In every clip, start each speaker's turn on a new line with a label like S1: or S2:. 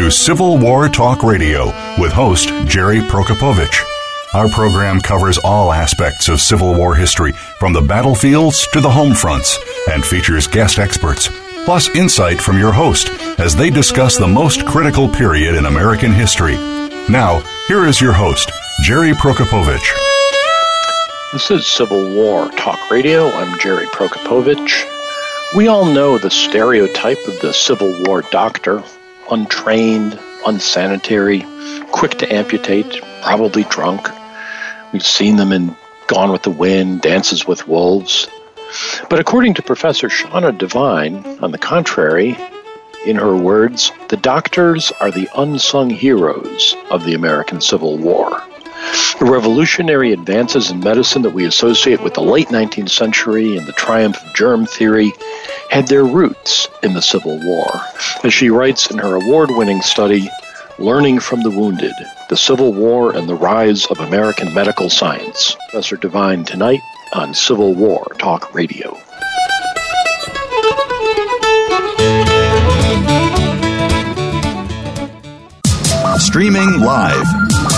S1: to Civil War Talk Radio with host Jerry Prokopowicz. Our program covers all aspects of Civil War history, from the battlefields to the home fronts, and features guest experts, plus insight from your host as they discuss the most critical period in American history. Now, here is your host, Jerry Prokopowicz.
S2: This is Civil War Talk Radio. I'm Jerry Prokopowicz. We all know the stereotype of the Civil War doctor untrained, unsanitary, quick to amputate, probably drunk. We've seen them in Gone with the Wind, Dances with Wolves. But according to Professor Shauna Devine, on the contrary, in her words, the doctors are the unsung heroes of the American Civil War. The revolutionary advances in medicine that we associate with the late 19th century and the triumph of germ theory had their roots in the Civil War. As she writes in her award winning study, Learning from the Wounded The Civil War and the Rise of American Medical Science. Professor Devine tonight on Civil War Talk Radio.
S1: Streaming live,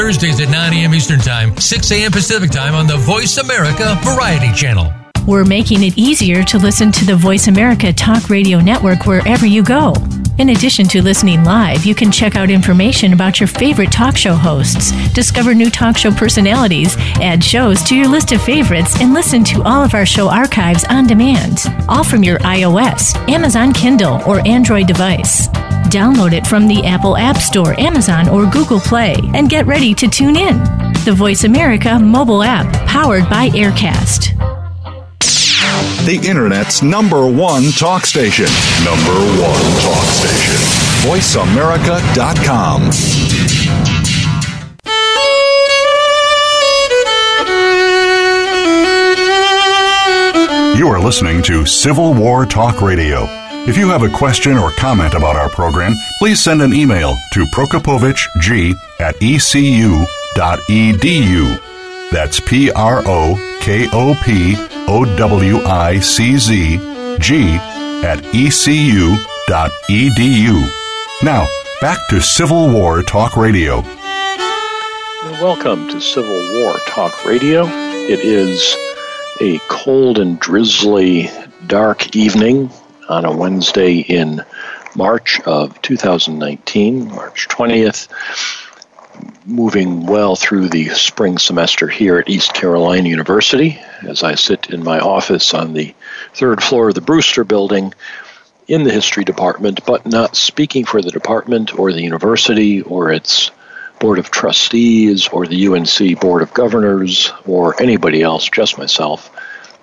S3: Thursdays at 9 a.m. Eastern Time, 6 a.m. Pacific Time on the Voice America Variety Channel.
S4: We're making it easier to listen to the Voice America Talk Radio Network wherever you go. In addition to listening live, you can check out information about your favorite talk show hosts, discover new talk show personalities, add shows to your list of favorites, and listen to all of our show archives on demand. All from your iOS, Amazon Kindle, or Android device. Download it from the Apple App Store, Amazon, or Google Play, and get ready to tune in. The Voice America mobile app, powered by Aircast
S1: the Internet's number one talk station. Number one talk station. VoiceAmerica.com. You are listening to Civil War Talk Radio. If you have a question or comment about our program, please send an email to prokopowiczg at ecu.edu. That's P R O K O P O W I C Z G at ecu.edu. Now, back to Civil War Talk Radio.
S2: Welcome to Civil War Talk Radio. It is a cold and drizzly, dark evening on a Wednesday in March of 2019, March 20th moving well through the spring semester here at East Carolina University as I sit in my office on the third floor of the Brewster building in the history department, but not speaking for the department or the university or its board of trustees or the UNC board of governors or anybody else, just myself.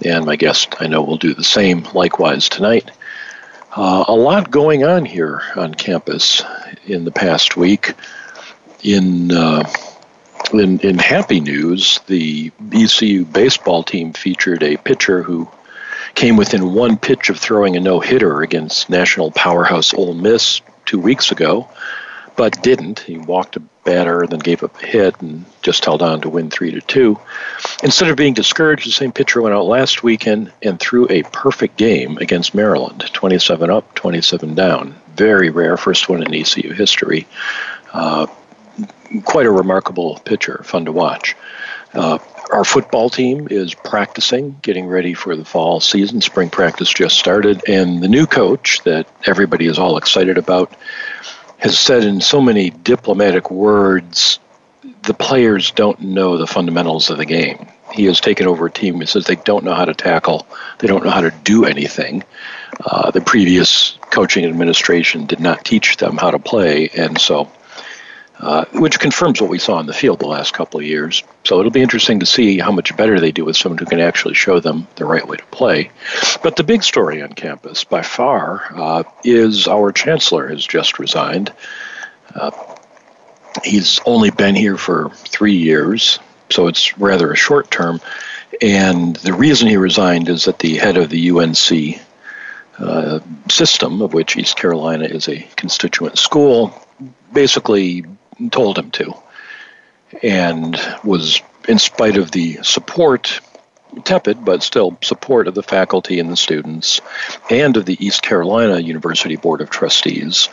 S2: And my guest, I know, will do the same likewise tonight. Uh, a lot going on here on campus in the past week in uh, in, in happy news, the ECU baseball team featured a pitcher who came within one pitch of throwing a no hitter against national powerhouse Ole Miss two weeks ago, but didn't. He walked a batter, then gave up a hit, and just held on to win three to two. Instead of being discouraged, the same pitcher went out last weekend and threw a perfect game against Maryland, 27 up, 27 down. Very rare, first one in ECU history. Uh, quite a remarkable pitcher, fun to watch. Uh, our football team is practicing, getting ready for the fall season. Spring practice just started, and the new coach that everybody is all excited about has said in so many diplomatic words the players don't know the fundamentals of the game. He has taken over a team. He says they don't know how to tackle, they don't know how to do anything. Uh, the previous coaching administration did not teach them how to play, and so uh, which confirms what we saw in the field the last couple of years. So it'll be interesting to see how much better they do with someone who can actually show them the right way to play. But the big story on campus, by far, uh, is our chancellor has just resigned. Uh, he's only been here for three years, so it's rather a short term. And the reason he resigned is that the head of the UNC uh, system, of which East Carolina is a constituent school, basically told him to, and was, in spite of the support, tepid, but still support of the faculty and the students, and of the East Carolina University Board of Trustees.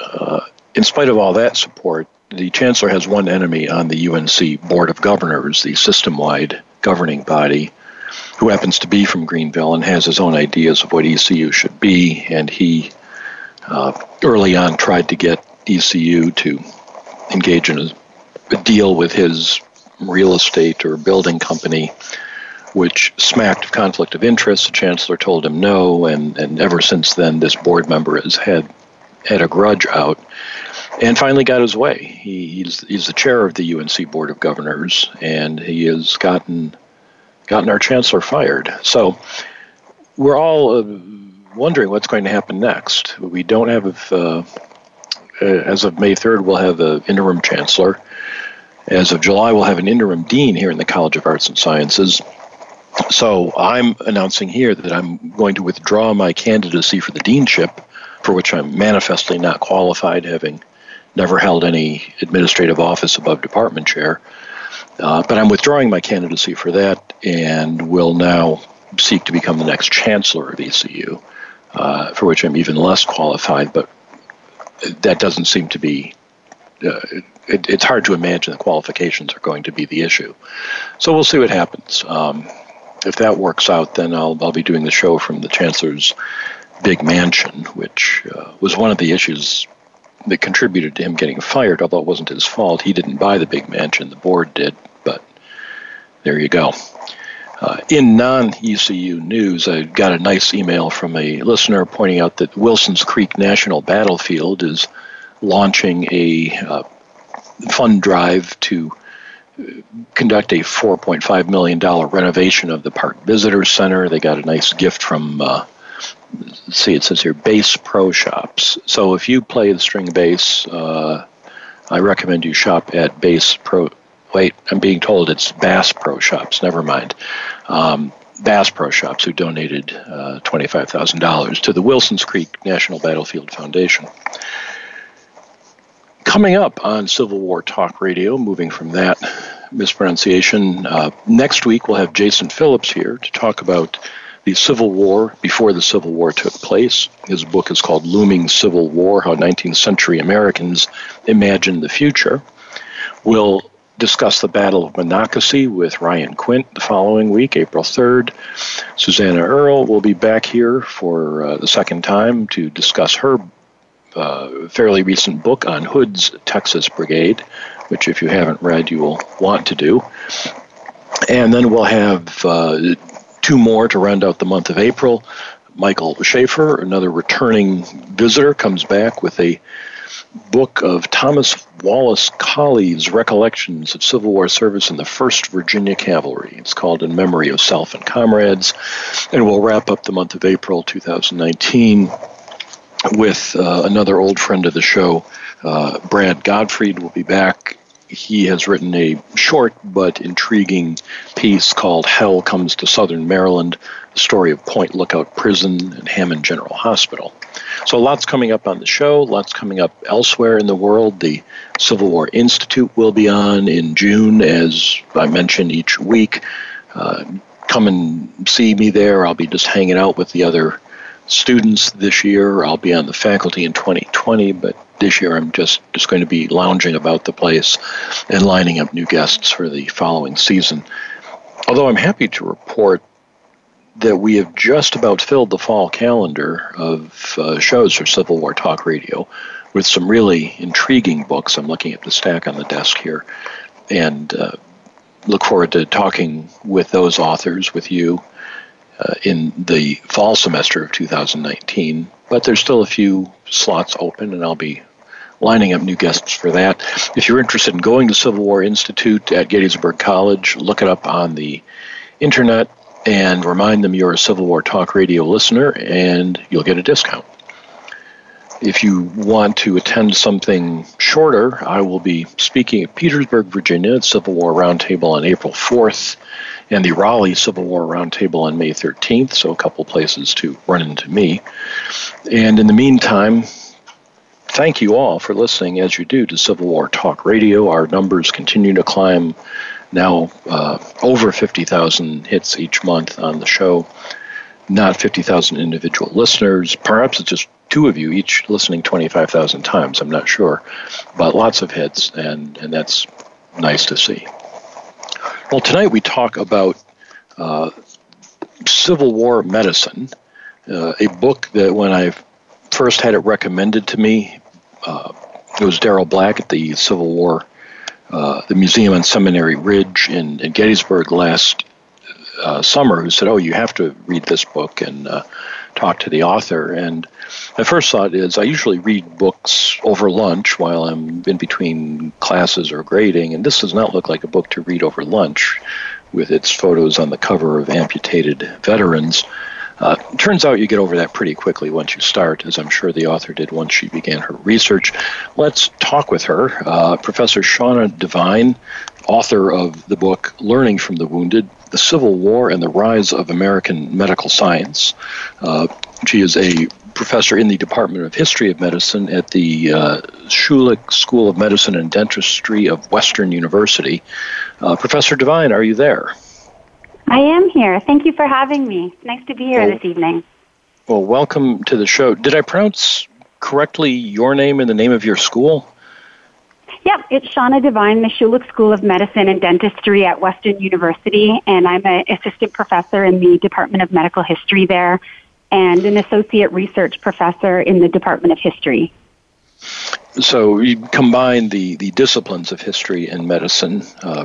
S2: Uh, in spite of all that support, the chancellor has one enemy on the UNC Board of Governors, the system wide governing body, who happens to be from Greenville and has his own ideas of what ECU should be. And he uh, early on tried to get ECU to engage in a, a deal with his real estate or building company, which smacked of conflict of interest. The chancellor told him no, and, and ever since then, this board member has had had a grudge out, and finally got his way. He, he's he's the chair of the UNC Board of Governors, and he has gotten gotten our chancellor fired. So we're all uh, wondering what's going to happen next. We don't have uh, as of May 3rd, we'll have an interim chancellor. As of July, we'll have an interim dean here in the College of Arts and Sciences. So I'm announcing here that I'm going to withdraw my candidacy for the deanship, for which I'm manifestly not qualified, having never held any administrative office above department chair. Uh, but I'm withdrawing my candidacy for that and will now seek to become the next chancellor of ECU, uh, for which I'm even less qualified, but that doesn't seem to be. Uh, it, it's hard to imagine the qualifications are going to be the issue. So we'll see what happens. Um, if that works out, then I'll I'll be doing the show from the chancellor's big mansion, which uh, was one of the issues that contributed to him getting fired. Although it wasn't his fault, he didn't buy the big mansion; the board did. But there you go. Uh, in non ECU news, I got a nice email from a listener pointing out that Wilson's Creek National Battlefield is launching a uh, fund drive to uh, conduct a $4.5 million renovation of the Park Visitor Center. They got a nice gift from, uh, see, it says here, Bass Pro Shops. So if you play the string bass, uh, I recommend you shop at Bass Pro wait, I'm being told it's Bass Pro Shops. Never mind. Um, Bass Pro Shops, who donated uh, $25,000 to the Wilsons Creek National Battlefield Foundation. Coming up on Civil War Talk Radio, moving from that mispronunciation, uh, next week we'll have Jason Phillips here to talk about the Civil War before the Civil War took place. His book is called Looming Civil War How 19th Century Americans Imagined the Future. We'll discuss the Battle of Monocacy with Ryan Quint the following week, April 3rd. Susannah Ural will be back here for uh, the second time to discuss her uh, fairly recent book on Hood's Texas Brigade, which, if you haven't read, you will want to do. And then we'll have uh, two more to round out the month of April. Michael Shaffer, another returning visitor, comes back with a book of Thomas Wallace Colley's recollections of Civil War service in the 1st Virginia Cavalry. It's called In Memory of Self and Comrades. And we'll wrap up the month of April 2019 with uh, another old friend of the show, uh, Brad Gottfried, will be back he has written a short but intriguing piece called Hell Comes to Southern Maryland, the story of Point Lookout Prison and Hammond General Hospital. So, lots coming up on the show, lots coming up elsewhere in the world. The Civil War Institute will be on in June, as I mention each week. Uh, come and see me there. I'll be just hanging out with the other students this year. I'll be on the faculty in 2020, but this year I'm just, just going to be lounging about the place and lining up new guests for the following season. Although I'm happy to report that we have just about filled the fall calendar of uh, shows for Civil War Talk Radio with some really intriguing books. I'm looking at the stack on the desk here and uh, look forward to talking with those authors, with you, uh, in the fall semester of 2019. But there's still a few slots open, and I'll be lining up new guests for that. If you're interested in going to Civil War Institute at Gettysburg College, look it up on the internet and remind them you're a Civil War Talk Radio listener, and you'll get a discount. If you want to attend something shorter, I will be speaking at Petersburg, Virginia at Civil War Roundtable on April 4th and the Raleigh Civil War Roundtable on May 13th, so a couple places to run into me. And in the meantime, thank you all for listening as you do to Civil War Talk Radio. Our numbers continue to climb now uh, over 50,000 hits each month on the show. Not 50,000 individual listeners. Perhaps it's just two of you each listening 25,000 times. I'm not sure. But lots of hits, and, and that's nice to see. Well, tonight we talk about uh, Civil War medicine, uh, a book that when I first had it recommended to me, uh, it was Daryl Black at the Civil War uh, the museum on Seminary Ridge in, in Gettysburg last uh, summer who said, "Oh, you have to read this book and uh, talk to the author." And my first thought is, I usually read books over lunch while I'm in between classes or grading, and this does not look like a book to read over lunch, with its photos on the cover of amputated veterans. Uh, turns out you get over that pretty quickly once you start, as I'm sure the author did once she began her research. Let's talk with her. Uh, Professor Shauna Devine, author of the book Learning from the Wounded The Civil War and the Rise of American Medical Science. Uh, she is a professor in the Department of History of Medicine at the uh, Schulich School of Medicine and Dentistry of Western University. Uh, Professor Devine, are you there?
S5: I am here. Thank you for having me. Nice to be here well, this evening.
S2: Well, welcome to the show. Did I pronounce correctly your name and the name of your school?
S5: Yep, it's Shauna Devine, the Schulich School of Medicine and Dentistry at Western University, and I'm an assistant professor in the Department of Medical History there and an associate research professor in the Department of History.
S2: So you combine the, the disciplines of history and medicine. Uh,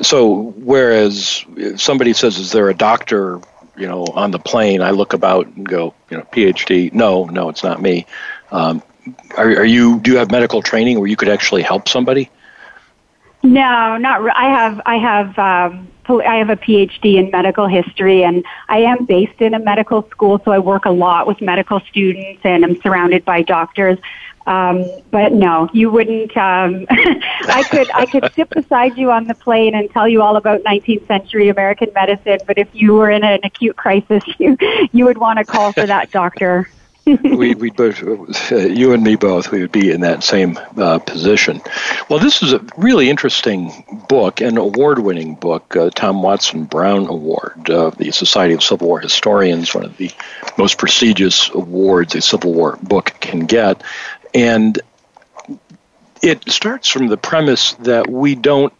S2: so whereas somebody says, "Is there a doctor?" You know, on the plane, I look about and go, you know, PhD. No, no, it's not me. Um, are, are you? Do you have medical training where you could actually help somebody?
S5: No, not. Re- I have. I have. Um, I have a PhD in medical history, and I am based in a medical school, so I work a lot with medical students, and I'm surrounded by doctors. Um, but no, you wouldn't. Um, I could I could sit beside you on the plane and tell you all about 19th century American medicine. But if you were in an acute crisis, you you would want to call for that doctor.
S2: we we both uh, you and me both we would be in that same uh, position. Well, this is a really interesting book, an award-winning book, uh, Tom Watson Brown Award of the Society of Civil War Historians, one of the most prestigious awards a Civil War book can get. And it starts from the premise that we don't,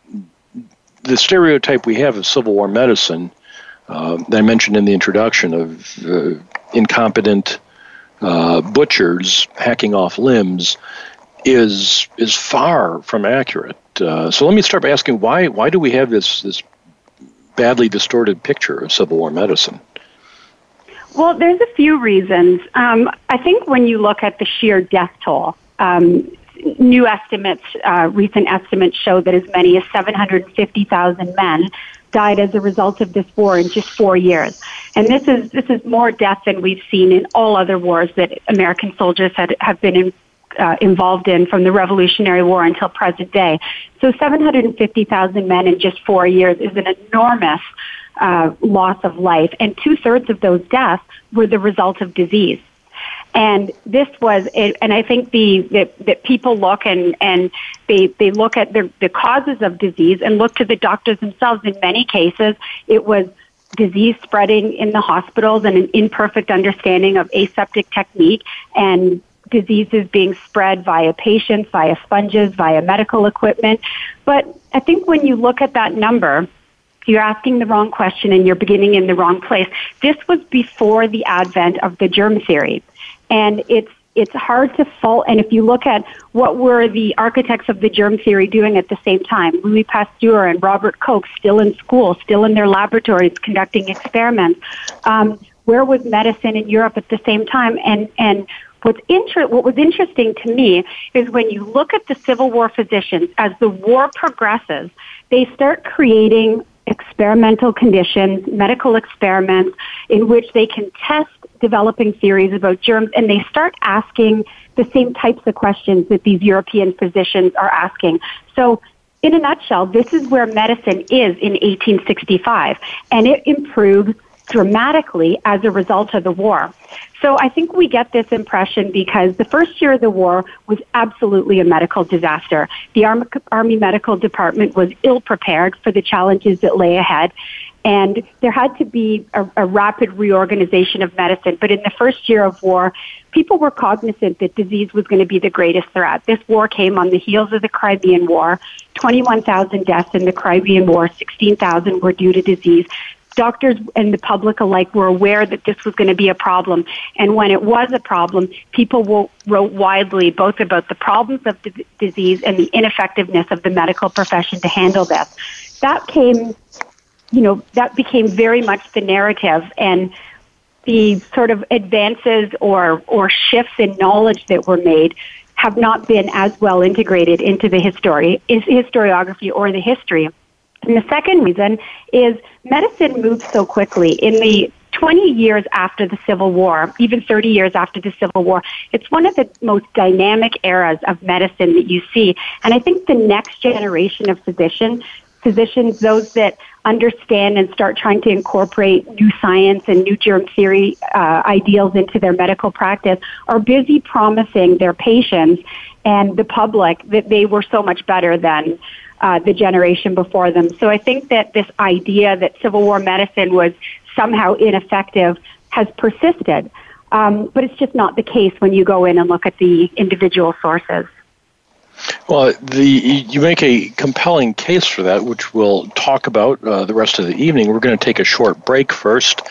S2: the stereotype we have of Civil War medicine uh, that I mentioned in the introduction of uh, incompetent uh, butchers hacking off limbs is is far from accurate. Uh, so let me start by asking why why do we have this this badly distorted picture of Civil War medicine?
S5: Well, there's a few reasons. Um, I think when you look at the sheer death toll, um, new estimates, uh, recent estimates show that as many as 750,000 men died as a result of this war in just four years. And this is this is more death than we've seen in all other wars that American soldiers had have been in, uh, involved in from the Revolutionary War until present day. So 750,000 men in just four years is an enormous uh, loss of life, and two thirds of those deaths were the result of disease. And this was, and I think the, that people look and and they they look at the the causes of disease and look to the doctors themselves. In many cases, it was disease spreading in the hospitals and an imperfect understanding of aseptic technique and diseases being spread via patients, via sponges, via medical equipment. But I think when you look at that number, you're asking the wrong question and you're beginning in the wrong place. This was before the advent of the germ theory. And it's it's hard to fault. And if you look at what were the architects of the germ theory doing at the same time, Louis Pasteur and Robert Koch still in school, still in their laboratories conducting experiments. Um, where was medicine in Europe at the same time? And and What's inter- what was interesting to me is when you look at the Civil War physicians, as the war progresses, they start creating experimental conditions, medical experiments, in which they can test developing theories about germs, and they start asking the same types of questions that these European physicians are asking. So in a nutshell, this is where medicine is in 1865, and it improved dramatically as a result of the war. So I think we get this impression because the first year of the war was absolutely a medical disaster. The Army Medical Department was ill prepared for the challenges that lay ahead. And there had to be a, a rapid reorganization of medicine. But in the first year of war, people were cognizant that disease was going to be the greatest threat. This war came on the heels of the Crimean War. 21,000 deaths in the Crimean War, 16,000 were due to disease doctors and the public alike were aware that this was going to be a problem. And when it was a problem, people wrote widely both about the problems of the disease and the ineffectiveness of the medical profession to handle this. That came, you know, that became very much the narrative and the sort of advances or, or shifts in knowledge that were made have not been as well integrated into the history, historiography or the history. And the second reason is medicine moves so quickly. In the 20 years after the Civil War, even 30 years after the Civil War, it's one of the most dynamic eras of medicine that you see. And I think the next generation of physicians, physicians, those that understand and start trying to incorporate new science and new germ theory uh, ideals into their medical practice, are busy promising their patients and the public that they were so much better than uh, the generation before them. So I think that this idea that Civil War medicine was somehow ineffective has persisted. Um, but it's just not the case when you go in and look at the individual sources.
S2: Well, the you make a compelling case for that, which we'll talk about uh, the rest of the evening. We're going to take a short break first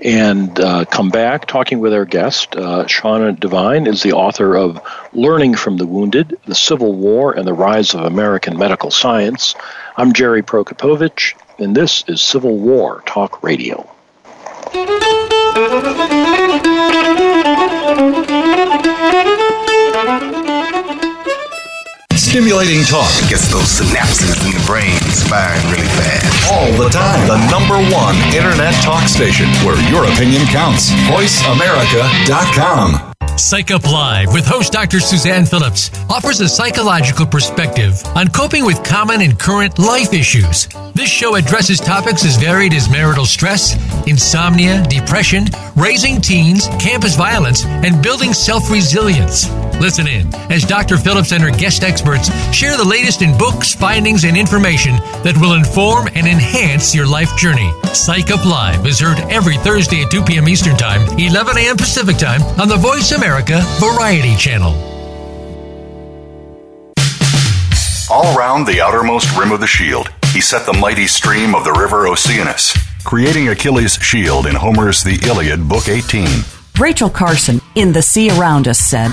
S2: and uh, come back talking with our guest. Uh, Shauna Devine is the author of Learning from the Wounded, The Civil War and the Rise of American Medical Science. I'm Jerry Prokopowicz, and this is Civil War Talk Radio.
S1: Stimulating talk.
S6: Gets those synapses in the brain firing really fast.
S1: All the time. The number one internet talk station where your opinion counts. VoiceAmerica.com.
S3: Psych Up Live with host Dr. Suzanne Phillips offers a psychological perspective on coping with common and current life issues. This show addresses topics as varied as marital stress, insomnia, depression, raising teens, campus violence, and building self resilience. Listen in as Dr. Phillips and her guest experts share the latest in books, findings, and information that will inform and enhance your life journey. Psych Up Live is heard every Thursday at 2 p.m. Eastern Time, 11 a.m. Pacific Time on the Voice America Variety Channel.
S1: All round the outermost rim of the shield, he set the mighty stream of the river Oceanus, creating Achilles' shield in Homer's The Iliad, Book 18.
S7: Rachel Carson in The Sea Around Us said,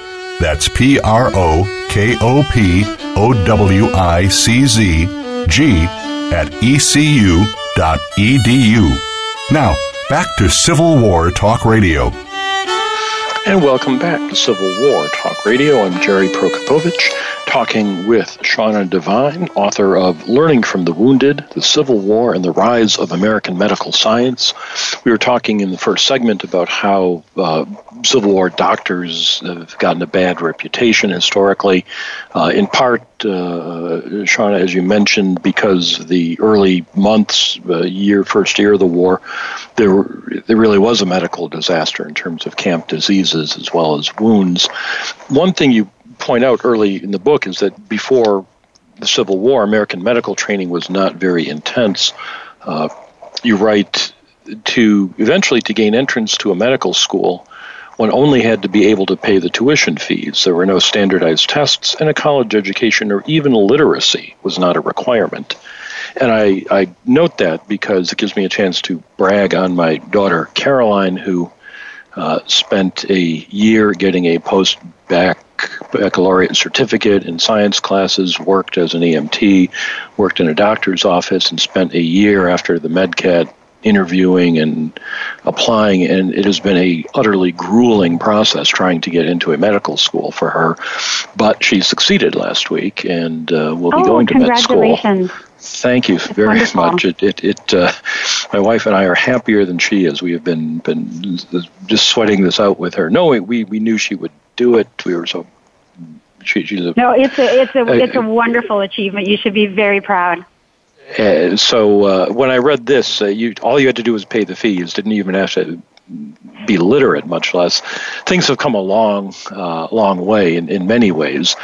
S1: That's P R O K O P O W I C Z G at ecu.edu. Now, back to Civil War Talk Radio.
S2: And welcome back to Civil War Talk Radio. I'm Jerry Prokopowicz, talking with Shauna Devine, author of Learning from the Wounded, The Civil War and the Rise of American Medical Science. We were talking in the first segment about how uh, Civil War doctors have gotten a bad reputation historically, uh, in part, uh, Shauna, as you mentioned, because the early months, uh, year, first year of the war, there, there really was a medical disaster in terms of camp diseases as well as wounds. One thing you point out early in the book is that before the Civil War, American medical training was not very intense. Uh, you write to eventually to gain entrance to a medical school, one only had to be able to pay the tuition fees. There were no standardized tests, and a college education or even literacy was not a requirement. And I, I note that because it gives me a chance to brag on my daughter Caroline, who uh, spent a year getting a post bac baccalaureate certificate in science classes, worked as an EMT, worked in a doctor's office, and spent a year after the MCAT interviewing and applying. And it has been a utterly grueling process trying to get into a medical school for her. But she succeeded last week and uh, will
S5: oh,
S2: be going to med school.
S5: congratulations.
S2: Thank you very
S5: wonderful.
S2: much. It, it, it uh, my wife and I are happier than she is. We have been been just sweating this out with her. No, we we knew she would do it. We were so. She, she's a,
S5: No, it's a it's a
S2: Uh,
S5: it's a wonderful achievement. You should be very proud.
S2: uh, so uh, when I read this, uh, you all you had to do was pay the fees. Didn't even have to be literate, much less. Things have come a long, uh, long way in, in many ways,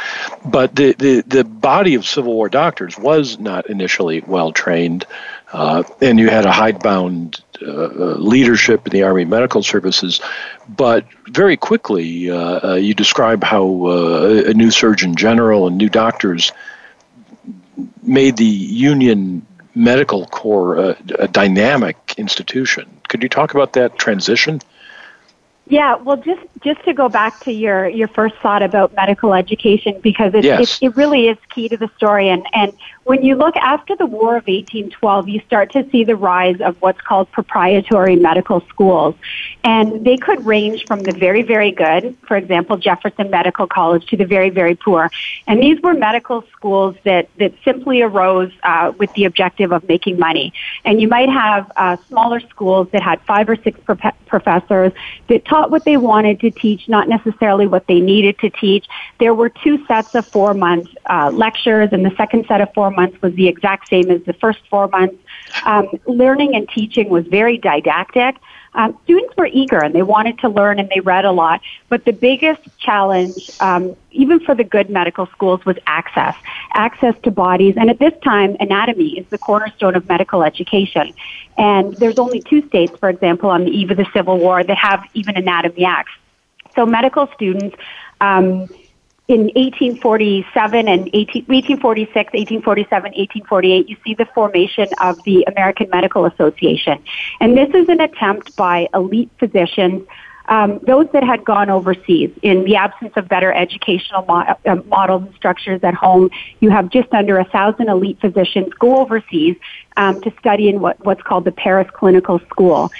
S2: but the, the the body of Civil War doctors was not initially well trained, uh, and you had a hidebound uh, uh, leadership in the Army Medical Services. But very quickly, uh, uh, you describe how uh, a new Surgeon General and new doctors made the Union Medical Corps uh, a dynamic institution. Could you talk about that transition?
S5: Yeah, well, just just to go back to your your first thought about medical education, because it
S2: Yes.
S5: it, it really is key to the story. And and when you look after the War of 1812, you start to see the rise of what's called proprietary medical schools, and they could range from the very very good, for example, Jefferson Medical College, to the very very poor. And these were medical schools that that simply arose uh, with the objective of making money. And you might have uh, smaller schools that had five or six prof- professors that taught what they wanted to teach, not necessarily what they needed to teach. There were two sets of four month uh, lectures, and the second set of four months was the exact same as the first four months. Um, learning and teaching was very didactic. Um, students were eager and they wanted to learn and they read a lot. But the biggest challenge, um, even for the good medical schools, was access. Access to bodies. And at this time, anatomy is the cornerstone of medical education. And there's only two states, for example, on the eve of the Civil War that have even anatomy acts. So medical students, um, in 1847 and 18, 1846, 1847, 1848, you see the formation of the American Medical Association. And this is an attempt by elite physicians, um, those that had gone overseas. In the absence of better educational mo- uh, models and structures at home, you have just under a thousand elite physicians go overseas um, to study in what, what's called the Paris Clinical School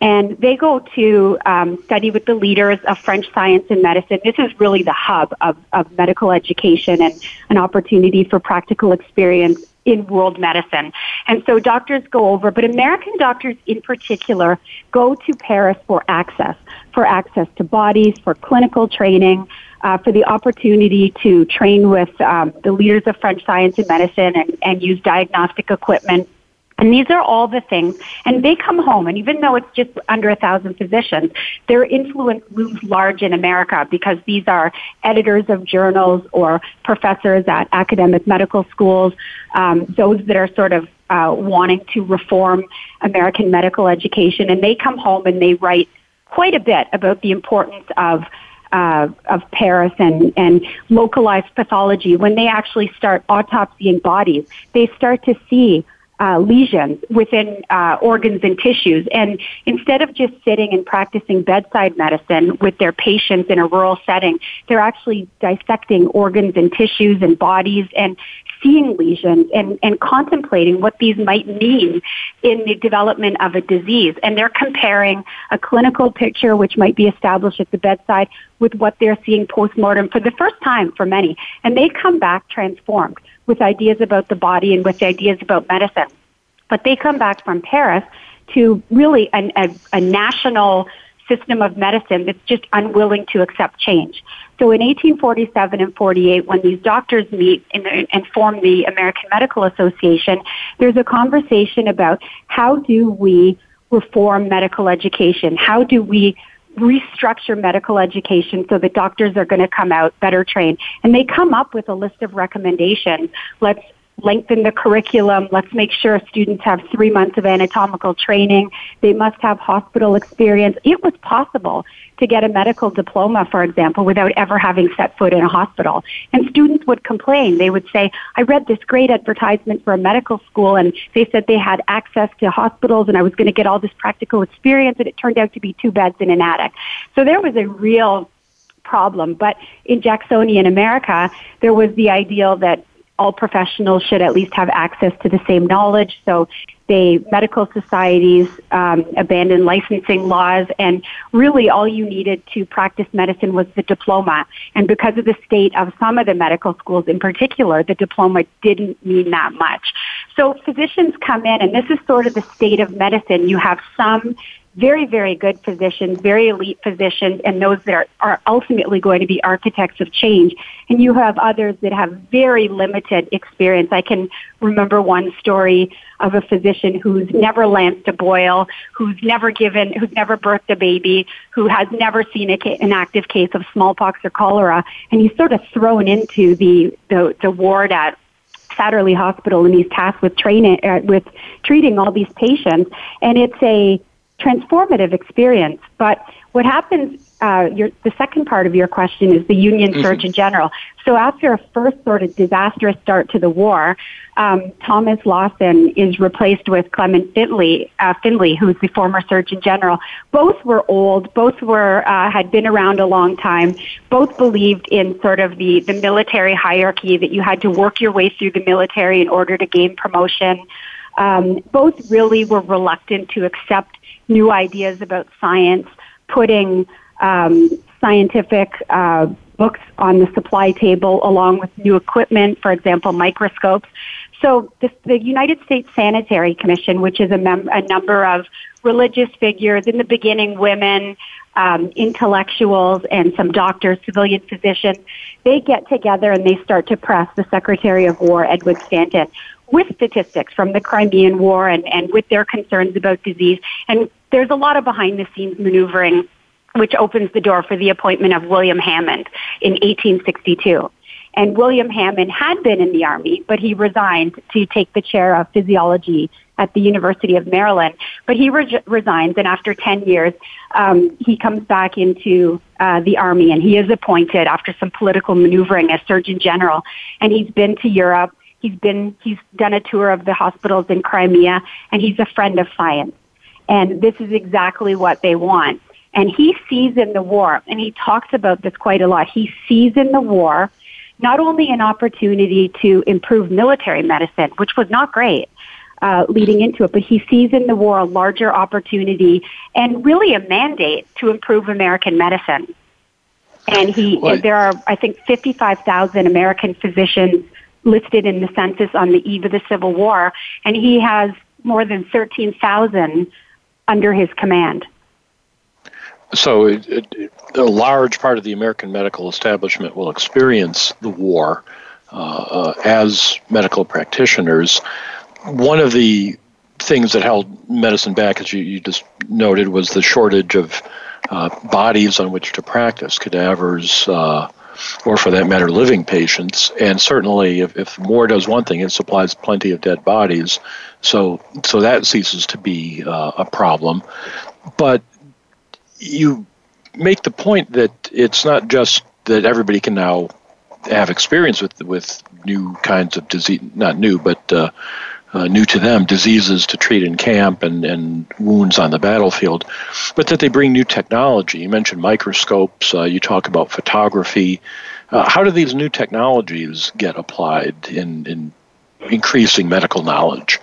S5: and they go to um, study with the leaders of French science and medicine. This is really the hub of, of medical education and an opportunity for practical experience in world medicine. And so doctors go over, but American doctors in particular go to Paris for access, for access to bodies, for clinical training, uh, for the opportunity to train with um, the leaders of French science and medicine and, and use diagnostic equipment and these are all the things. And they come home, and even though it's just under a thousand physicians, their influence looms large in America because these are editors of journals or professors at academic medical schools, um, those that are sort of uh, wanting to reform American medical education. And they come home and they write quite a bit about the importance of uh, of Paris and, and localized pathology, when they actually start autopsying bodies, they start to see uh, lesions within uh, organs and tissues. And instead of just sitting and practicing bedside medicine with their patients in a rural setting, they're actually dissecting organs and tissues and bodies and seeing lesions and, and contemplating what these might mean in the development of a disease. And they're comparing a clinical picture, which might be established at the bedside, with what they're seeing postmortem for the first time for many. And they come back transformed with ideas about the body and with ideas about medicine. But they come back from Paris to really an, a, a national system of medicine that's just unwilling to accept change. So in 1847 and 48, when these doctors meet and, and form the American Medical Association, there's a conversation about how do we reform medical education? How do we restructure medical education so that doctors are going to come out better trained? And they come up with a list of recommendations. Let's lengthen the curriculum. Let's make sure students have three months of anatomical training. They must have hospital experience. It was possible to get a medical diploma, for example, without ever having set foot in a hospital. And students would complain. They would say, I read this great advertisement for a medical school and they said they had access to hospitals and I was going to get all this practical experience and it turned out to be two beds in an attic. So there was a real problem. But in Jacksonian America, there was the ideal that all professionals should at least have access to the same knowledge. So they medical societies um, abandoned licensing laws, and really all you needed to practice medicine was the diploma. And because of the state of some of the medical schools in particular, the diploma didn't mean that much. So physicians come in, and this is sort of the state of medicine. You have some very, very good physicians, very elite physicians, and those that are, ultimately going to be architects of change. And you have others that have very limited experience. I can remember one story of a physician who's never lanced a boil, who's never given, who's never birthed a baby, who has never seen a, an active case of smallpox or cholera, and he's sort of thrown into the, the, the ward at Satterlee Hospital and he's tasked with training, uh, with treating all these patients. And it's a, transformative experience. But what happens, uh, your, the second part of your question is the Union mm-hmm. Surgeon General. So after a first sort of disastrous start to the war, um, Thomas Lawson is replaced with Clement Finley, uh, Finley, who's the former Surgeon General. Both were old. Both were uh, had been around a long time. Both believed in sort of the the military hierarchy that you had to work your way through the military in order to gain promotion. Um, both really were reluctant to accept new ideas about science, putting um, scientific uh, books on the supply table along with new equipment, for example, microscopes. So the, the United States Sanitary Commission, which is a, mem- a number of religious figures, in the beginning women, um, intellectuals, and some doctors, civilian physicians, they get together and they start to press the Secretary of War, Edward Stanton, with statistics from the Crimean War and, and with their concerns about disease. And there's a lot of behind the scenes maneuvering which opens the door for the appointment of William Hammond in 1862. And William Hammond had been in the Army, but he resigned to take the chair of physiology at the University of Maryland. But he re- resigns, and after 10 years, um, he comes back into uh, the Army, and he is appointed after some political maneuvering as Surgeon General. And he's been to Europe. He's been he's done a tour of the hospitals in Crimea, and he's a friend of science. And this is exactly what they want. And he sees in the war, and he talks about this quite a lot. He sees in the war not only an opportunity to improve military medicine, which was not great, uh, leading into it, but he sees in the war a larger opportunity and really a mandate to improve American medicine. And he, what? there are, I think, 55,000 American physicians listed in the census on the eve of the Civil War, and he has more than 13,000 under his command.
S2: So, it, it, a large part of the American medical establishment will experience the war uh, uh, as medical practitioners. One of the things that held medicine back, as you, you just noted, was the shortage of uh, bodies on which to practice cadavers, uh, or for that matter, living patients. And certainly, if, if does one thing, it supplies plenty of dead bodies. So, so that ceases to be uh, a problem. But you make the point that it's not just that everybody can now have experience with with new kinds of disease, not new, but uh, uh, new to them, diseases to treat in camp and, and wounds on the battlefield, but that they bring new technology. You mentioned microscopes, uh, you talk about photography. Uh, how do these new technologies get applied in, in increasing medical knowledge?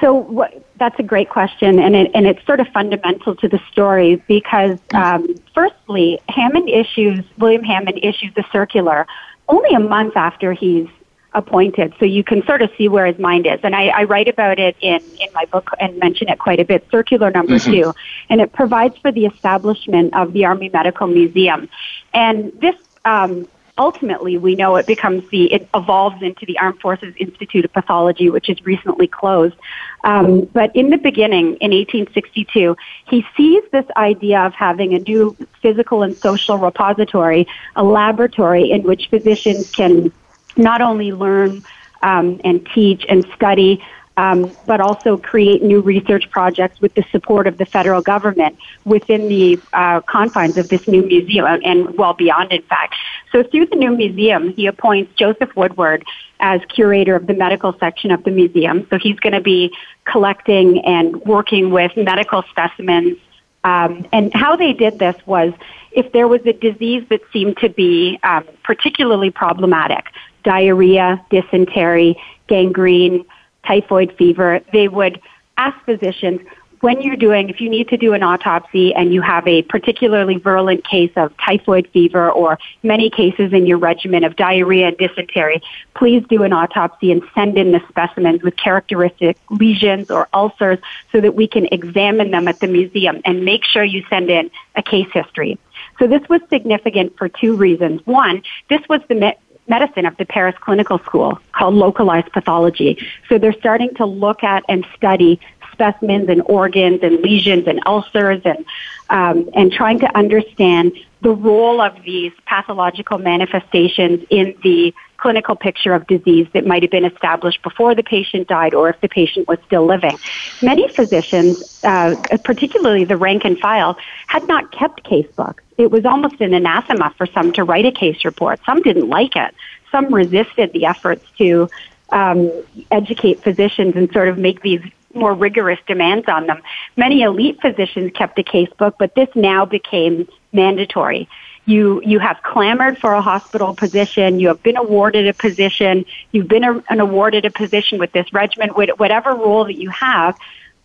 S5: So what, that's a great question, and it, and it's sort of fundamental to the story because, um, firstly, Hammond issues William Hammond issues the circular only a month after he's appointed, so you can sort of see where his mind is. And I, I write about it in in my book and mention it quite a bit. Circular number mm-hmm. two, and it provides for the establishment of the Army Medical Museum, and this. Um, ultimately, we know it becomes the, it evolves into the Armed Forces Institute of Pathology, which is recently closed. Um, but in the beginning, in 1862, he sees this idea of having a new physical and social repository, a laboratory in which physicians can not only learn um, and teach and study um, but also create new research projects with the support of the federal government within the uh, confines of this new museum and well beyond, in fact. So through the new museum, he appoints Joseph Woodward as curator of the medical section of the museum. So he's going to be collecting and working with medical specimens. Um, and how they did this was if there was a disease that seemed to be um, particularly problematic, diarrhea, dysentery, gangrene, typhoid fever, they would ask physicians, when you're doing, if you need to do an autopsy and you have a particularly virulent case of typhoid fever or many cases in your regimen of diarrhea and dysentery, please do an autopsy and send in the specimens with characteristic lesions or ulcers so that we can examine them at the museum and make sure you send in a case history. So this was significant for two reasons. One, this was the medicine of the Paris Clinical School called localized pathology. So they're starting to look at and study specimens and organs and lesions and ulcers and um, and trying to understand the role of these pathological manifestations in the clinical picture of disease that might have been established before the patient died or if the patient was still living. Many physicians, uh, particularly the rank and file, had not kept case books. It was almost an anathema for some to write a case report. Some didn't like it. Some resisted the efforts to um, educate physicians and sort of make these more rigorous demands on them. Many elite physicians kept a case book, but this now became mandatory you you have clamored for a hospital position, you have been awarded a position, you've been a, an awarded a position with this regiment, whatever role that you have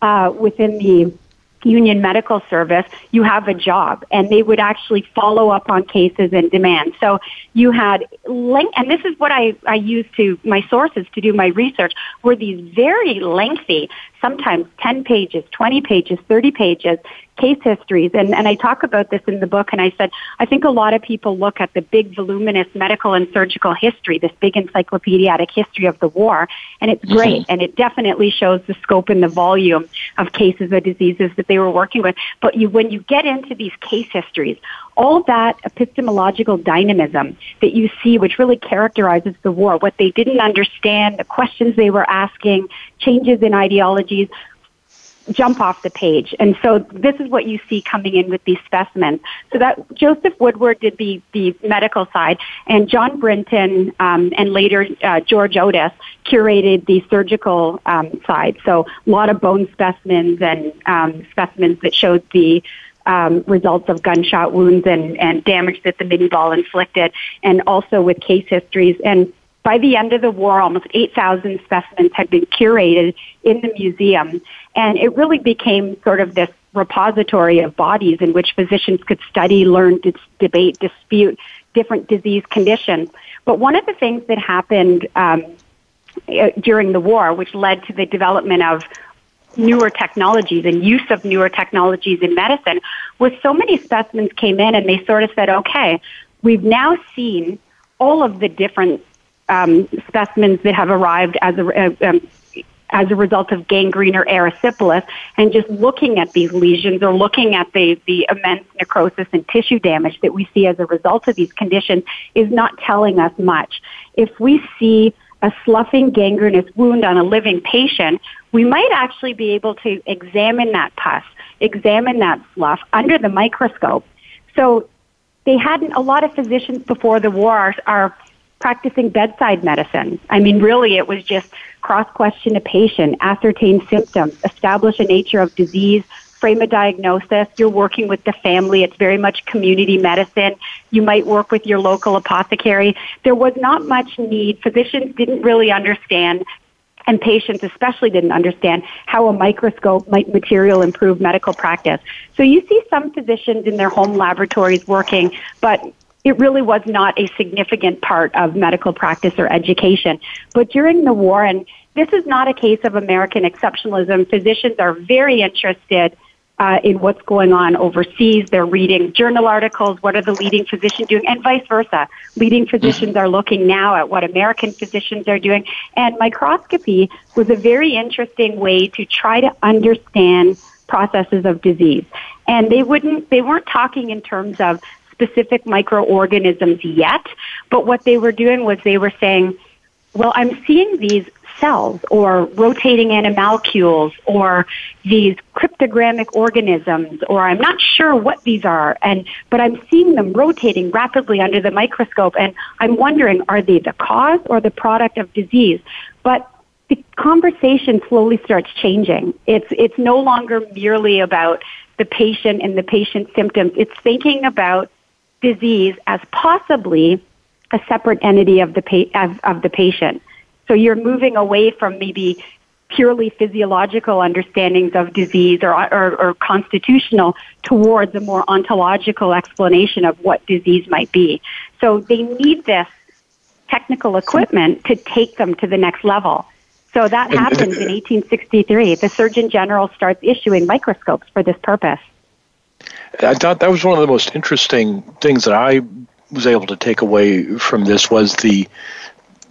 S5: uh, within the Union Medical Service, you have a job, and they would actually follow up on cases and demand. So you had length, and this is what I I use to my sources to do my research were these very lengthy sometimes 10 pages, 20 pages, 30 pages, case histories. And, and I talk about this in the book, and I said, I think a lot of people look at the big, voluminous medical and surgical history, this big encyclopedic history of the war, and it's great, mm-hmm. and it definitely shows the scope and the volume of cases of diseases that they were working with. But you, when you get into these case histories, all that epistemological dynamism that you see, which really characterizes the war, what they didn't understand, the questions they were asking, changes in ideologies, jump off the page. And so this is what you see coming in with these specimens. So that Joseph Woodward did the, the medical side, and John Brinton um, and later uh, George Otis curated the surgical um, side. So a lot of bone specimens and um, specimens that showed the um, results of gunshot wounds and, and damage that the Minié ball inflicted, and also with case histories. And by the end of the war, almost 8,000 specimens had been curated in the museum, and it really became sort of this repository of bodies in which physicians could study, learn, dis- debate, dispute different disease conditions. But one of the things that happened um, uh, during the war, which led to the development of newer technologies and use of newer technologies in medicine was so many specimens came in and they sort of said, okay, we've now seen all of the different um, specimens that have arrived as a, uh, um, as a result of gangrene or erysipelas, and just looking at these lesions or looking at the, the immense necrosis and tissue damage that we see as a result of these conditions is not telling us much. If we see a sloughing gangrenous wound on a living patient, we might actually be able to examine that pus, examine that slough under the microscope. So they hadn't, a lot of physicians before the war are, are practicing bedside medicine. I mean, really, it was just cross question a patient, ascertain symptoms, establish a nature of disease, frame a diagnosis. You're working with the family. It's very much community medicine. You might work with your local apothecary. There was not much need. Physicians didn't really understand and patients especially didn't understand how a microscope might material improve medical practice. So you see some physicians in their home laboratories working, but it really was not a significant part of medical practice or education. But during the war, and this is not a case of American exceptionalism, physicians are very interested uh, in what's going on overseas. They're reading journal articles. What are the leading physicians doing? And vice versa. Leading physicians are looking now at what American physicians are doing. And microscopy was a very interesting way to try to understand processes of disease. And they wouldn't, they weren't talking in terms of specific microorganisms yet, but what they were doing was they were saying, well, I'm seeing these cells or rotating animalcules or these cryptogamic organisms or I'm not sure what these are and but I'm seeing them rotating rapidly under the microscope and I'm wondering are they the cause or the product of disease? But the conversation slowly starts changing. It's it's no longer merely about the patient and the patient's symptoms. It's thinking about disease as possibly a separate entity of the pa- of, of the patient so you're moving away from maybe purely physiological understandings of disease or, or, or, constitutional towards a more ontological explanation of what disease might be. So they need this technical equipment to take them to the next level. So that happens in 1863. The Surgeon General starts issuing microscopes for this purpose.
S2: I thought that was one of the most interesting things that I was able to take away from this was the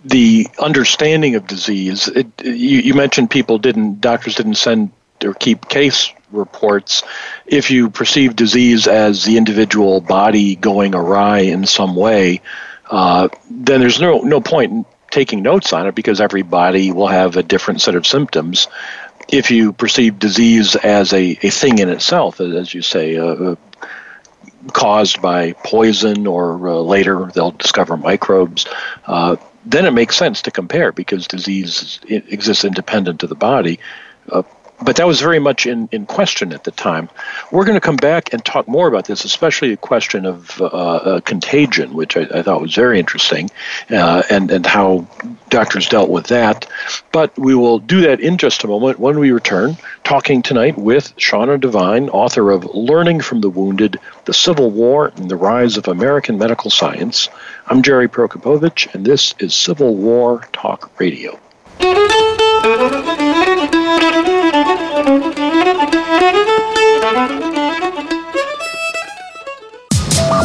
S2: the understanding of disease. It, you, you mentioned people didn't, doctors didn't send or keep case reports. If you perceive disease as the individual body going awry in some way, uh, then there's no no point in taking notes on it because everybody will have a different set of symptoms. If you perceive disease as a, a thing in itself, as you say, uh, uh caused by poison or uh, later they'll discover microbes, uh, then it makes sense to compare because disease exists independent of the body. But that was very much in, in question at the time. We're going to come back and talk more about this, especially the question of uh, uh, contagion, which I, I, thought was very interesting, uh, and, and how doctors dealt with that. But we will do that in just a moment when we return, talking tonight with Shauna Devine, author of Learning from the Wounded The Civil War and the Rise of American Medical Science. I'm Jerry Prokopowicz, and this is Civil War Talk Radio.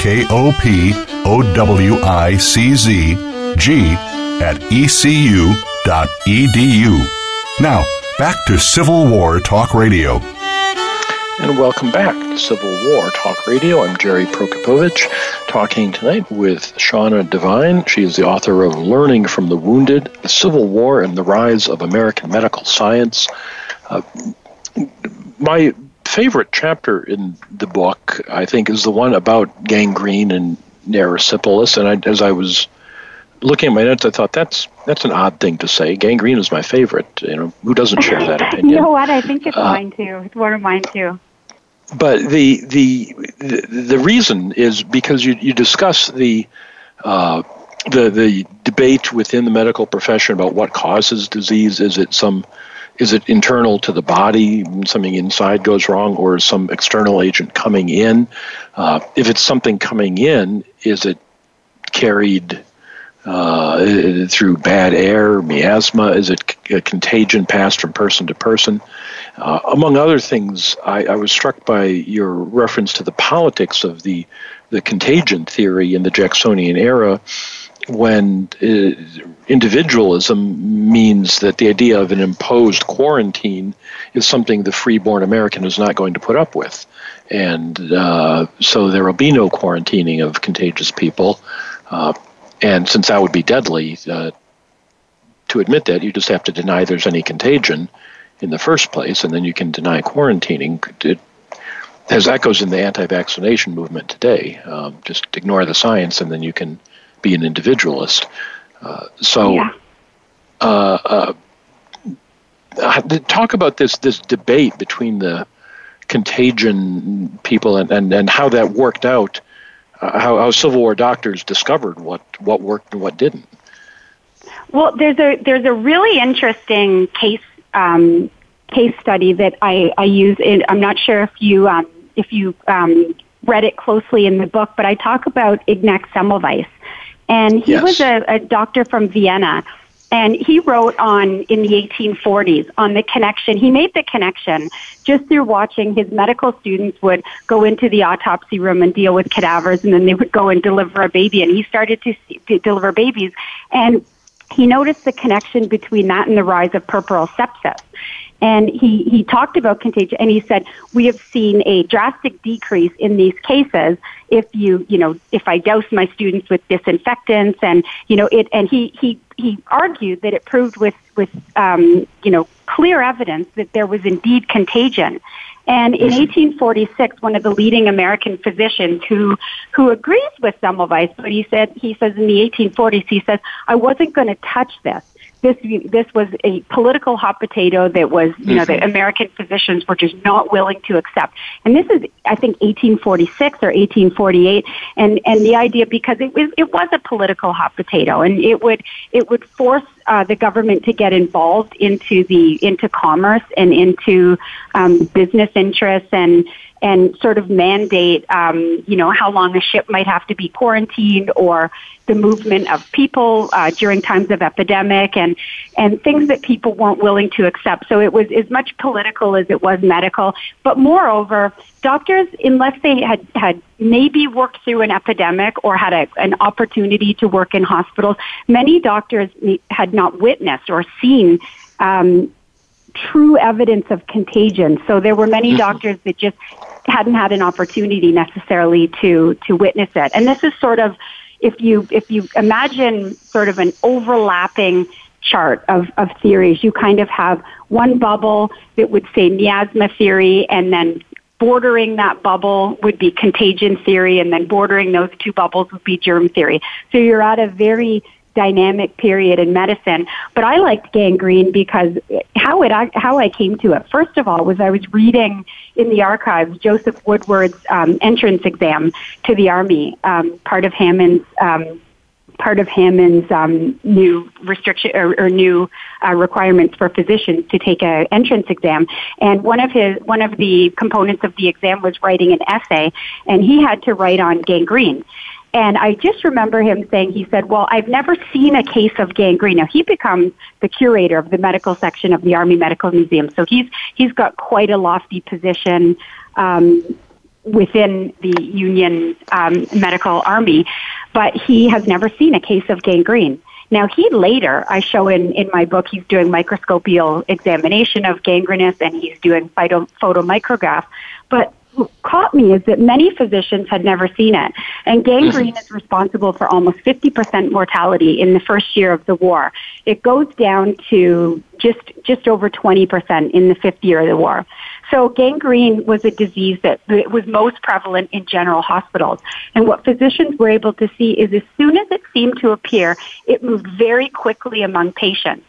S1: K O P O W I C Z G at ecu.edu. Now, back to Civil War Talk Radio.
S2: And welcome back to Civil War Talk Radio. I'm Jerry Prokopowicz, talking tonight with Shauna Devine. She is the author of Learning from the Wounded, The Civil War and the Rise of American Medical Science. Uh, my favorite chapter in the book, I think, is the one about gangrene and erysipelas. And I, as I was looking at my notes, I thought that's that's an odd thing to say. Gangrene is my favorite. You know, who doesn't share that opinion?
S5: you know what? I think it's uh, mine too. It's one of mine too.
S2: But the the the, the reason is because you you discuss the. Uh, the the debate within the medical profession about what causes disease is it some is it internal to the body something inside goes wrong or is some external agent coming in uh, if it's something coming in is it carried uh, through bad air, miasma? Is it a contagion passed from person to person? Uh, among other things, I, I, was struck by your reference to the politics of the the contagion theory in the Jacksonian era, when uh, individualism means that the idea of an imposed quarantine is something the freeborn American is not going to put up with. And uh, so there will be no quarantining of contagious people. Uh, and since that would be deadly, uh, to admit that, you just have to deny there's any contagion in the first place, and then you can deny quarantining. It, as that goes in the anti-vaccination movement today, um, just ignore the science, and then you can be an individualist. Uh, so, yeah. uh, uh, talk about this this debate between the contagion people and, and, and how that worked out uh, how, how Civil War doctors discovered what, what worked and what didn't.
S5: Well, there's a there's a really interesting case um, case study that I, I use. In, I'm not sure if you um, if you um, read it closely in the book, but I talk about Ignaz Semmelweis, and he yes. was a, a doctor from Vienna and he wrote on in the 1840s on the connection. He made the connection just through watching his medical students would go into the autopsy room and deal with cadavers, and then they would go and deliver a baby. And he started to, see, to deliver babies, and he noticed the connection between that and the rise of puerperal sepsis. And he, he talked about contagion and he said, we have seen a drastic decrease in these cases if you, you know, if I dose my students with disinfectants. And, you know, it, and he, he, he argued that it proved with, with, um, you know, clear evidence that there was indeed contagion. And in 1846, one of the leading American physicians who who agrees with Semmelweis, but he said he says in the 1840s, he says, I wasn't going to touch this this this was a political hot potato that was you know mm-hmm. the American physicians were just not willing to accept. And this is I think 1846 or 1848, and and the idea because it was it was a political hot potato, and it would it would force uh, the government to get involved into the into commerce and into um, business interests and and sort of mandate, um, you know, how long a ship might have to be quarantined or the movement of people uh, during times of epidemic and and things that people weren't willing to accept. So it was as much political as it was medical. But moreover, doctors, unless they had had maybe worked through an epidemic or had a, an opportunity to work in hospitals, many doctors had not witnessed or seen. Um, true evidence of contagion. So there were many mm-hmm. doctors that just hadn't had an opportunity necessarily to to witness it. And this is sort of if you if you imagine sort of an overlapping chart of, of theories, you kind of have one bubble that would say miasma theory and then bordering that bubble would be contagion theory and then bordering those two bubbles would be germ theory. So you're at a very dynamic period in medicine. But I liked gangrene because how it how I came to it. First of all, was I was reading in the archives Joseph Woodward's um, entrance exam to the army, um, part of Hammond's. Um, part of Hammond's um, new restriction or, or new uh, requirements for physicians to take an entrance exam. And one of his one of the components of the exam was writing an essay, and he had to write on gangrene. And I just remember him saying, he said, Well, I've never seen a case of gangrene. Now, he becomes the curator of the medical section of the Army Medical Museum. So he's, he's got quite a lofty position um, within the Union um, Medical Army, but he has never seen a case of gangrene. Now, he later, I show in, in my book, he's doing microscopical examination of gangrenous and he's doing photo, photomicrograph. But caught me is that many physicians had never seen it. And gangrene mm-hmm. is responsible for almost 50% mortality in the first year of the war. It goes down to just, just over 20% in the fifth year of the war. So gangrene was a disease that was most prevalent in general hospitals. And what physicians were able to see is as soon as it seemed to appear, it moved very quickly among patients.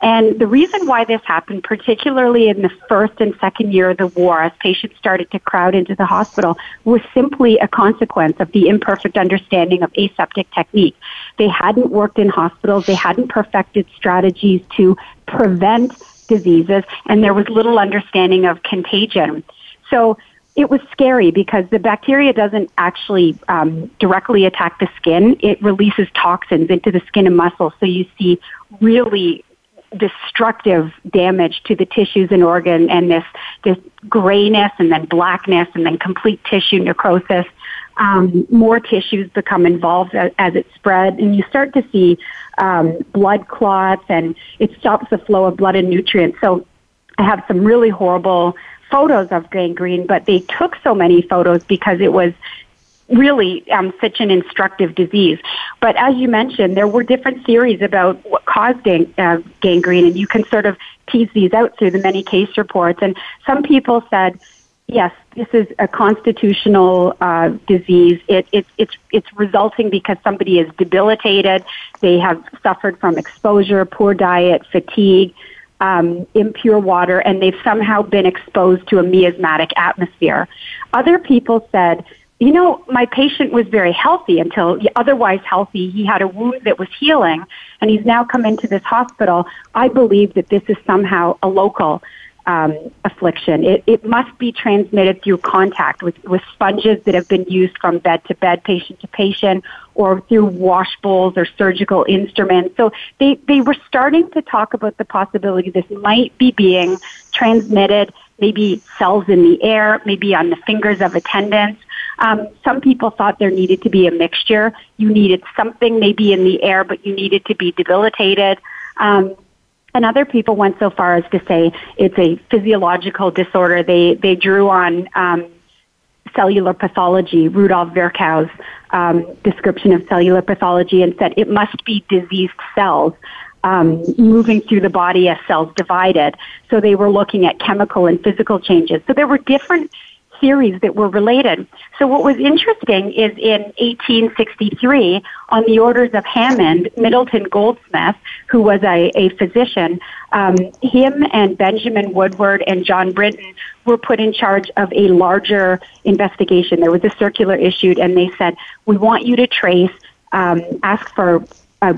S5: And the reason why this happened, particularly in the first and second year of the war, as patients started to crowd into the hospital, was simply a consequence of the imperfect understanding of aseptic technique. They hadn't worked in hospitals, they hadn't perfected strategies to prevent diseases, and there was little understanding of contagion. So it was scary because the bacteria doesn't actually um, directly attack the skin. It releases toxins into the skin and muscles. So you see really destructive damage to the tissues and organ and this, this grayness and then blackness and then complete tissue necrosis. Um, more tissues become involved as, as it spread and you start to see um, blood clots and it stops the flow of blood and nutrients. So I have some really horrible photos of gangrene, but they took so many photos because it was really um, such an instructive disease. But as you mentioned, there were different theories about what caused gang- uh, gangrene, and you can sort of tease these out through the many case reports. And some people said, yes, this is a constitutional uh, disease. It, it, it's, it's resulting because somebody is debilitated, they have suffered from exposure, poor diet, fatigue. Um, impure water, and they've somehow been exposed to a miasmatic atmosphere. Other people said you know, my patient was very healthy until otherwise healthy. He had a wound that was healing, and he's now come into this hospital. I believe that this is somehow a local um, affliction. It, it must be transmitted through contact with, with sponges that have been used from bed to bed, patient to patient, or through wash bowls or surgical instruments. So they, they were starting to talk about the possibility this might be being transmitted, maybe cells in the air, maybe on the fingers of attendants. Um, some people thought there needed to be a mixture. You needed something maybe in the air, but you needed to be debilitated. Um, and other people went so far as to say it's a physiological disorder. They they drew on um, cellular pathology, Rudolf Virchow's um, description of cellular pathology, and said it must be diseased cells. Um, moving through the body as cells divided. So they were looking at chemical and physical changes. So there were different theories that were related. So what was interesting is in 1863, on the orders of Hammond, Middleton Goldsmith, who was a, a physician, um, him and Benjamin Woodward and John Brinton were put in charge of a larger investigation. There was a circular issued, and they said, "We want you to trace, um, ask for." A,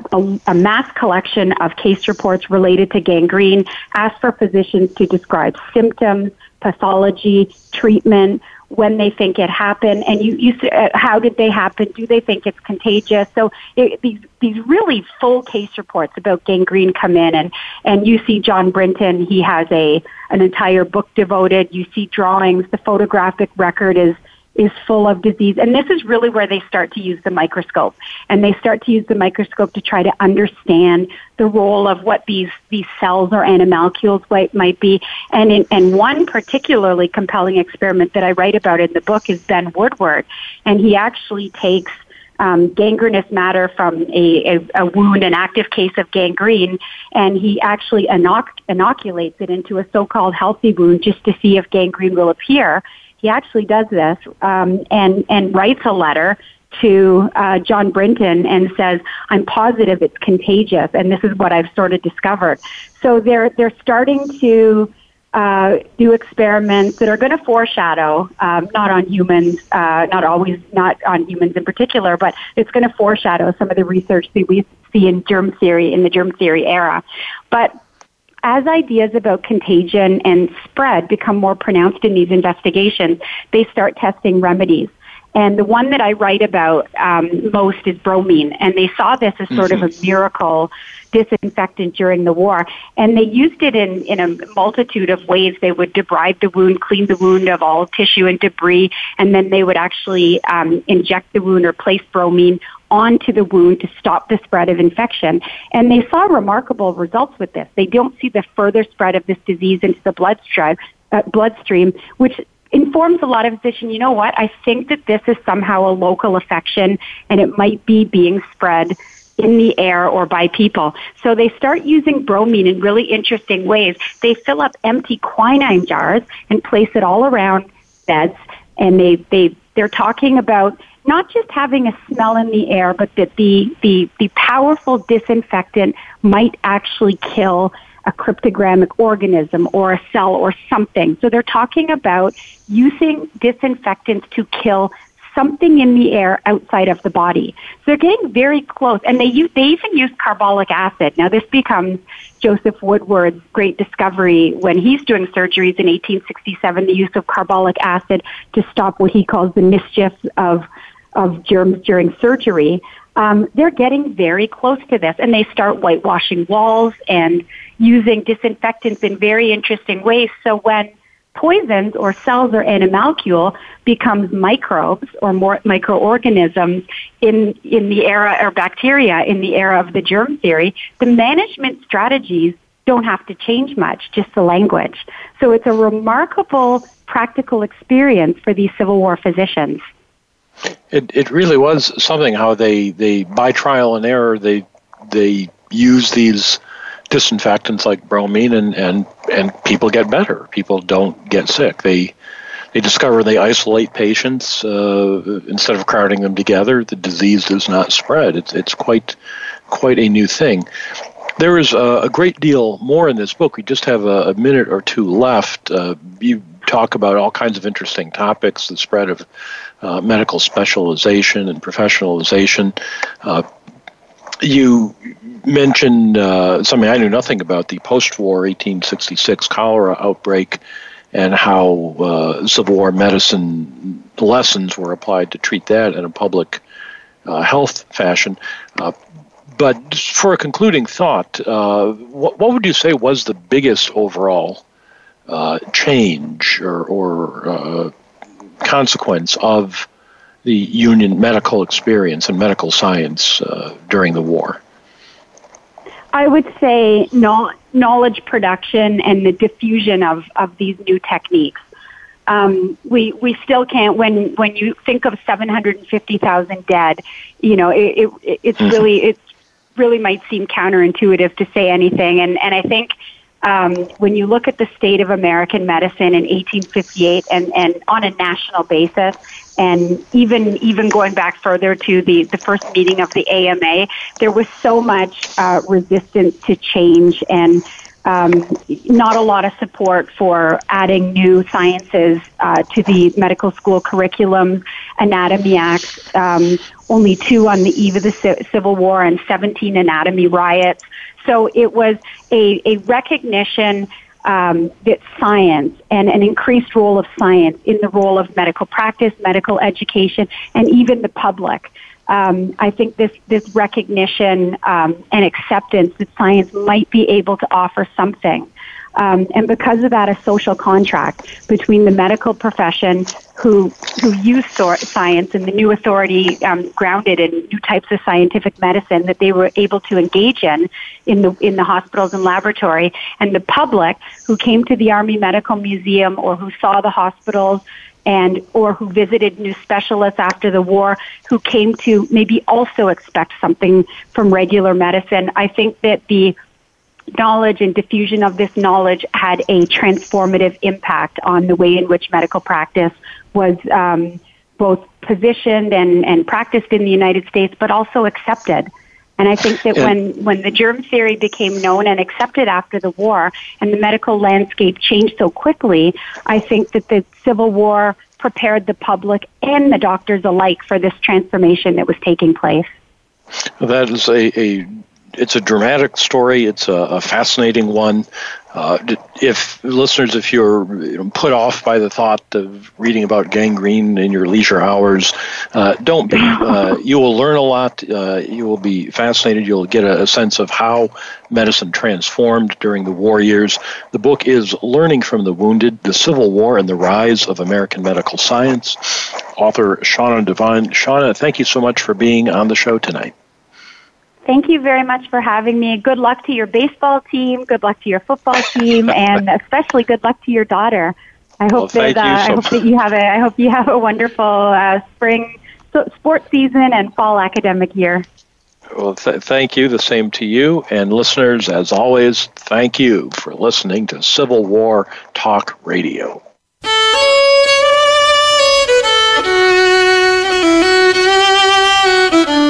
S5: a, mass collection of case reports related to gangrene, ask for physicians to describe symptoms, pathology, treatment, when they think it happened, and you, you uh, how did they happen? Do they think it's contagious? So it, these these really full case reports about gangrene come in, and and you see John Brinton. He has a an entire book devoted. You see drawings. The photographic record is is full of disease. And this is really where they start to use the microscope. And they start to use the microscope to try to understand the role of what these, these cells or animalcules might, be. And in, and one particularly compelling experiment that I write about in the book is Ben Woodward. And he actually takes um, gangrenous matter from a, a, a, wound, an active case of gangrene, and he actually inoc- inoculates it into a so-called healthy wound just to see if gangrene will appear he actually does this um, and and writes a letter to uh, John Brinton and says, "I'm positive it's contagious, and this is what I've sort of discovered." So they're they're starting to uh, do experiments that are going to foreshadow, um, not on humans, uh, not always, not on humans in particular, but it's going to foreshadow some of the research that we see in germ theory in the germ theory era. But as ideas about contagion and spread become more pronounced in these investigations, they start testing remedies. And the one that I write about um, most is bromine. And they saw this as sort mm-hmm. of a miracle disinfectant during the war. And they used it in, in a multitude of ways. They would debride the wound, clean the wound of all tissue and debris, and then they would actually um, inject the wound or place bromine onto the wound to stop the spread of infection. And they saw remarkable results with this. They don't see the further spread of this disease into the bloodstream, uh, bloodstream which informs a lot of physicians, you know what, I think that this is somehow a local affection and it might be being spread in the air or by people. So they start using bromine in really interesting ways. They fill up empty quinine jars and place it all around beds and they, they, they're talking about not just having a smell in the air, but that the, the, the powerful disinfectant might actually kill a cryptogamic organism or a cell or something. So they're talking about using disinfectants to kill something in the air outside of the body. So they're getting very close, and they use, they even use carbolic acid. Now this becomes Joseph Woodward's great discovery when he's doing surgeries in 1867, the use of carbolic acid to stop what he calls the mischief of of germs during surgery. Um, they're getting very close to this, and they start whitewashing walls and using disinfectants in very interesting ways. So when poisons or cells or animalcule becomes microbes or more microorganisms in, in the era or bacteria in the era of the germ theory, the management strategies don't have to change much, just the language. So it's a remarkable practical experience for these Civil War physicians.
S2: It, it really was something how they, they by trial and error they they use these disinfectants like bromine and, and, and people get better. People don't get sick. They they discover they isolate patients uh, instead of crowding them together. The disease does not spread. It's it's quite quite a new thing. There is a, a great deal more in this book. We just have a, a minute or two left. Uh, you talk about all kinds of interesting topics: the spread of uh, medical specialization and professionalization. Uh, you mentioned uh, something I knew nothing about the post war 1866 cholera outbreak and how uh, Civil War medicine lessons were applied to treat that in a public uh, health fashion. Uh, but for a concluding thought, uh, what, what, would you say was the biggest overall uh, change or, or consequence of the Union medical experience and medical science during the war?
S5: I would say knowledge production and the diffusion of, of these new techniques. Um, we we still can't when when you think of 750,000 dead, you know, it, it it's mm-hmm. really it really might seem counterintuitive to say anything, and and I think um, when you look at the state of American medicine in 1858 and and on a national basis, and even even going back further to the the first meeting of the AMA, there was so much uh, resistance to change and. Um, not a lot of support for adding new sciences uh, to the medical school curriculum, anatomy acts, um, only two on the eve of the Civil War and 17 anatomy riots. So it was a, a recognition um, that science and an increased role of science in the role of medical practice, medical education, and even the public. Um, I think this this recognition um, and acceptance that science might be able to offer something um, and because of that, a social contract between the medical profession who who use science and the new authority um, grounded in new types of scientific medicine that they were able to engage in in the in the hospitals and laboratory, and the public who came to the Army Medical Museum or who saw the hospitals and or who visited new specialists after the war who came to maybe also expect something from regular medicine. I think that the knowledge and diffusion of this knowledge had a transformative impact on the way in which medical practice was um, both positioned and, and practiced in the United States, but also accepted. And I think that when, when the germ theory became known and accepted after the war and the medical landscape changed so quickly, I think that the Civil War prepared the public and the doctors alike for this transformation that was taking place.
S2: That is a, a it's a dramatic story. It's a, a fascinating one. Uh, if listeners, if you're put off by the thought of reading about gangrene in your leisure hours, uh, don't be. Uh, you will learn a lot. Uh, you will be fascinated. You'll get a, a, sense of how medicine transformed during the war years. The book is Learning from the Wounded: The Civil War and the Rise of American Medical Science. Author Shauna Devine. Shauna, thank you so much for being on the show tonight.
S5: Thank you very much for having me. Good luck to your baseball team. Good luck to your football team, and especially good luck to your daughter. I hope
S2: well,
S5: that uh, I hope that you have a I hope you have a wonderful uh, spring sports season and fall academic year.
S2: Well, th- thank you. The same to you. And listeners, as always, thank you for listening to Civil War Talk Radio.